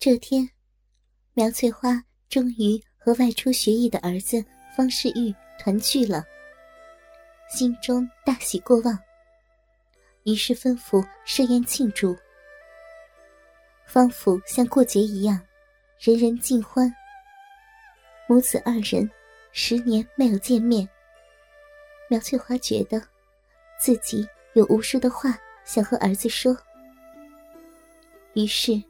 这天，苗翠花终于和外出学艺的儿子方世玉团聚了，心中大喜过望，于是吩咐设宴庆祝。方府像过节一样，人人尽欢。母子二人十年没有见面，苗翠花觉得自己有无数的话想和儿子说，于是。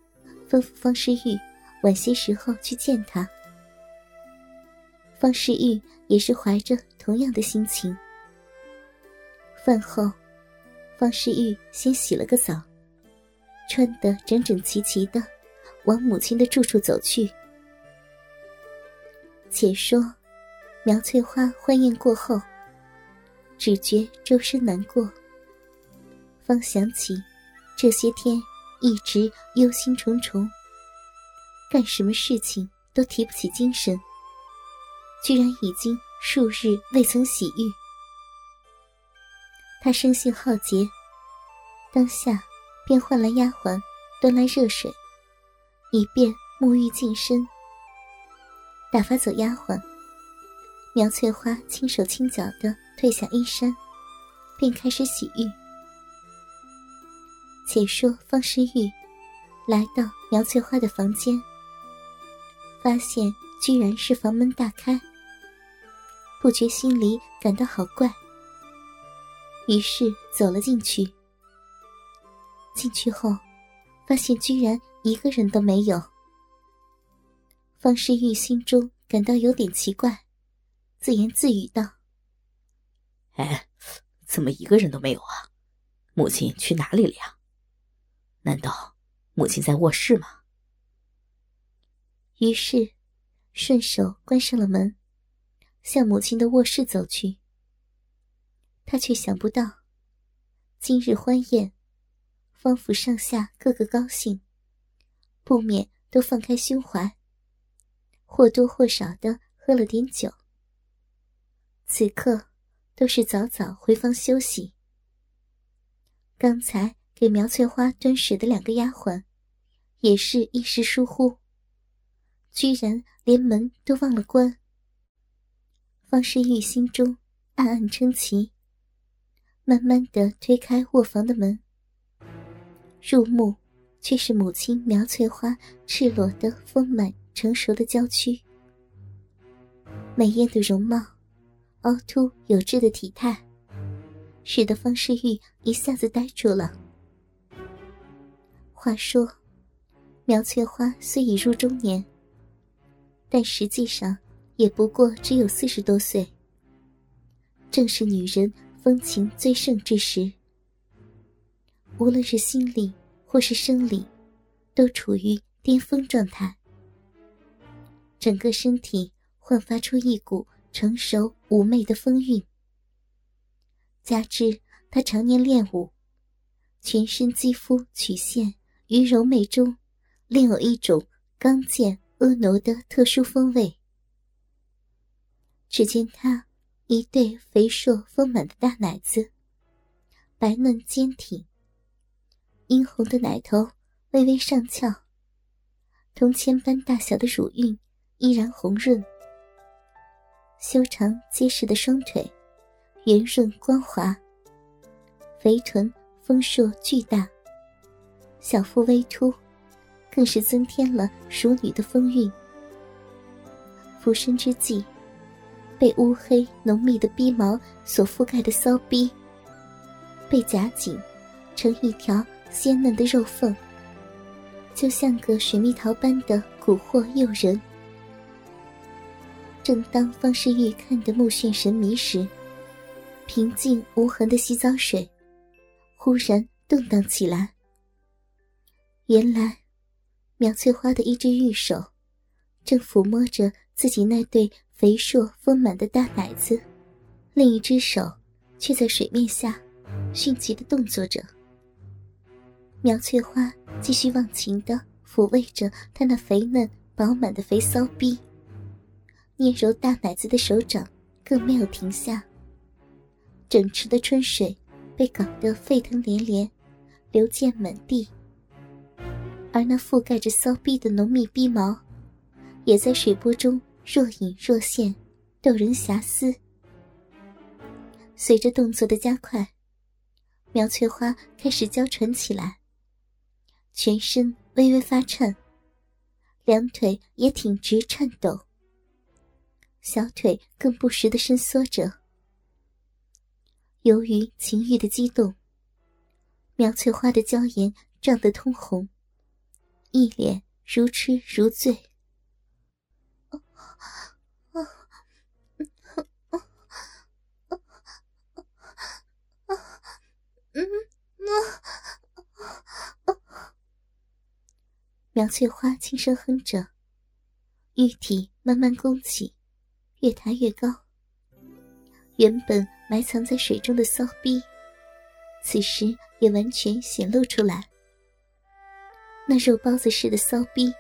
吩咐方世玉晚些时候去见他。方世玉也是怀着同样的心情。饭后，方世玉先洗了个澡，穿得整整齐齐的，往母亲的住处走去。且说，苗翠花欢宴过后，只觉周身难过，方想起这些天。一直忧心忡忡，干什么事情都提不起精神。居然已经数日未曾洗浴，他生性好洁，当下便唤来丫鬟端来热水，以便沐浴净身。打发走丫鬟，苗翠花轻手轻脚的褪下衣衫，便开始洗浴。且说方世玉来到苗翠花的房间，发现居然是房门大开，不觉心里感到好怪，于是走了进去。进去后，发现居然一个人都没有。方世玉心中感到有点奇怪，自言自语道：“哎，怎么一个人都没有啊？母亲去哪里了呀？”难道母亲在卧室吗？于是顺手关上了门，向母亲的卧室走去。他却想不到，今日欢宴，方府上下个个高兴，不免都放开胸怀，或多或少的喝了点酒。此刻都是早早回房休息。刚才。给苗翠花端水的两个丫鬟，也是一时疏忽，居然连门都忘了关。方世玉心中暗暗称奇，慢慢的推开卧房的门，入目却是母亲苗翠花赤裸的丰满成熟的娇躯，美艳的容貌，凹凸有致的体态，使得方世玉一下子呆住了。话说，苗翠花虽已入中年，但实际上也不过只有四十多岁。正是女人风情最盛之时，无论是心理或是生理，都处于巅峰状态。整个身体焕发出一股成熟妩媚的风韵，加之她常年练武，全身肌肤曲线。于柔美中，另有一种刚健婀娜的特殊风味。只见她一对肥硕丰满的大奶子，白嫩坚挺，殷红的奶头微微上翘，铜钱般大小的乳晕依然红润，修长结实的双腿圆润光滑，肥臀丰硕巨大。小腹微凸，更是增添了熟女的风韵。俯身之际，被乌黑浓密的逼毛所覆盖的骚逼，被夹紧成一条鲜嫩的肉缝，就像个水蜜桃般的蛊惑诱人。正当方世玉看得目眩神迷时，平静无痕的洗澡水忽然动荡起来。原来，苗翠花的一只玉手，正抚摸着自己那对肥硕丰满的大奶子，另一只手却在水面下迅疾的动作着。苗翠花继续忘情的抚慰着她那肥嫩饱满的肥骚逼，捏揉大奶子的手掌更没有停下。整池的春水被搞得沸腾连连，流溅满地。而那覆盖着骚逼的浓密逼毛，也在水波中若隐若现，逗人遐思。随着动作的加快，苗翠花开始娇喘起来，全身微微发颤，两腿也挺直颤抖，小腿更不时的伸缩着。由于情欲的激动，苗翠花的娇颜涨得通红。一脸如痴如醉。苗翠花轻声哼着，玉体慢慢弓起，越抬越高。原本埋藏在水中的骚逼，此时也完全显露出来。那肉包子似的骚逼，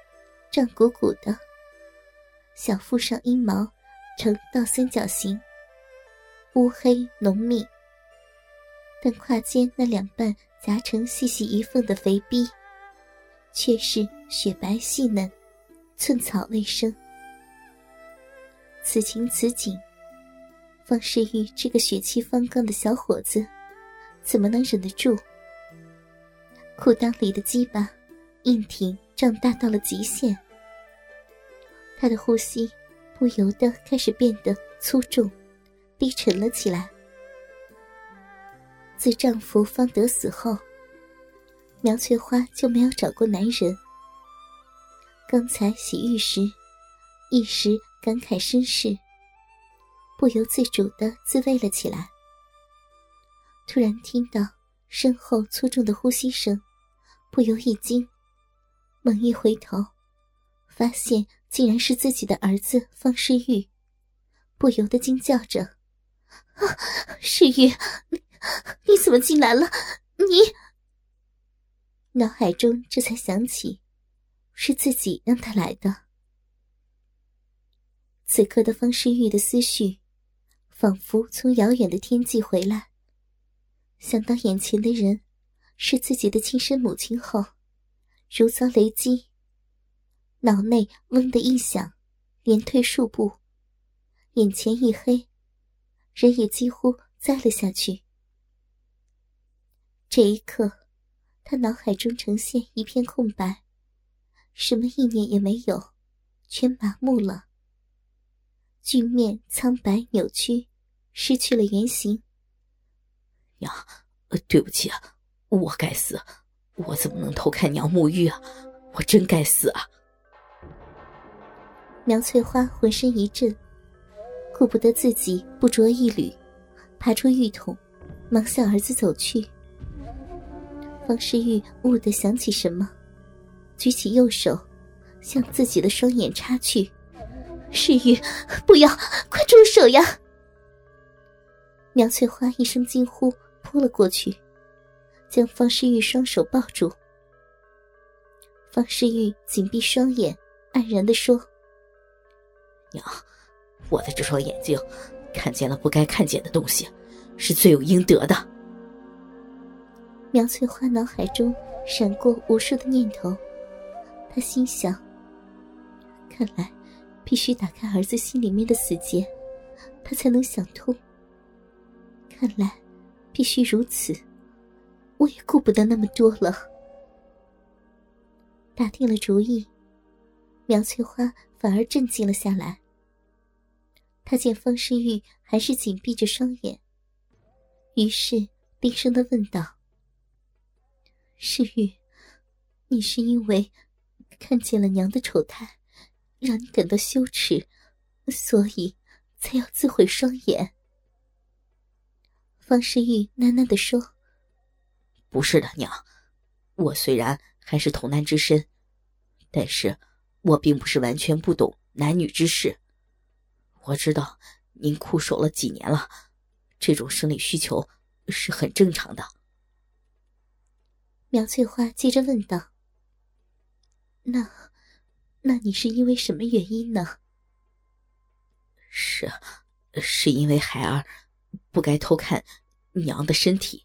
胀鼓鼓的。小腹上阴毛呈倒三角形，乌黑浓密。但胯间那两瓣夹成细细一缝的肥逼，却是雪白细嫩，寸草未生。此情此景，方世玉这个血气方刚的小伙子，怎么能忍得住？裤裆里的鸡巴。硬挺胀大到了极限，他的呼吸不由得开始变得粗重、低沉了起来。自丈夫方德死后，苗翠花就没有找过男人。刚才洗浴时，一时感慨身世，不由自主的自慰了起来。突然听到身后粗重的呼吸声，不由一惊。猛一回头，发现竟然是自己的儿子方世玉，不由得惊叫着：“啊，世玉，你你怎么进来了？你……”脑海中这才想起，是自己让他来的。此刻的方世玉的思绪，仿佛从遥远的天际回来，想到眼前的人是自己的亲生母亲后。如遭雷击，脑内嗡的一响，连退数步，眼前一黑，人也几乎栽了下去。这一刻，他脑海中呈现一片空白，什么意念也没有，全麻木了。俊面苍白扭曲，失去了原形。娘，对不起啊，我该死。我怎么能偷看娘沐浴啊！我真该死啊！苗翠花浑身一震，顾不得自己不着一缕，爬出浴桶，忙向儿子走去。方世玉兀地想起什么，举起右手，向自己的双眼插去。世玉，不要，快住手呀！苗翠花一声惊呼，扑了过去。将方世玉双手抱住，方世玉紧闭双眼，黯然的说：“娘，我的这双眼睛看见了不该看见的东西，是罪有应得的。”苗翠花脑海中闪过无数的念头，她心想：“看来必须打开儿子心里面的死结，他才能想通。看来必须如此。”我也顾不得那么多了。打定了主意，苗翠花反而镇静了下来。她见方世玉还是紧闭着双眼，于是低声的问道：“世玉，你是因为看见了娘的丑态，让你感到羞耻，所以才要自毁双眼？”方世玉喃喃的说。不是的，娘，我虽然还是童男之身，但是我并不是完全不懂男女之事。我知道您苦守了几年了，这种生理需求是很正常的。苗翠花接着问道：“那，那你是因为什么原因呢？”是，是因为孩儿不该偷看娘的身体。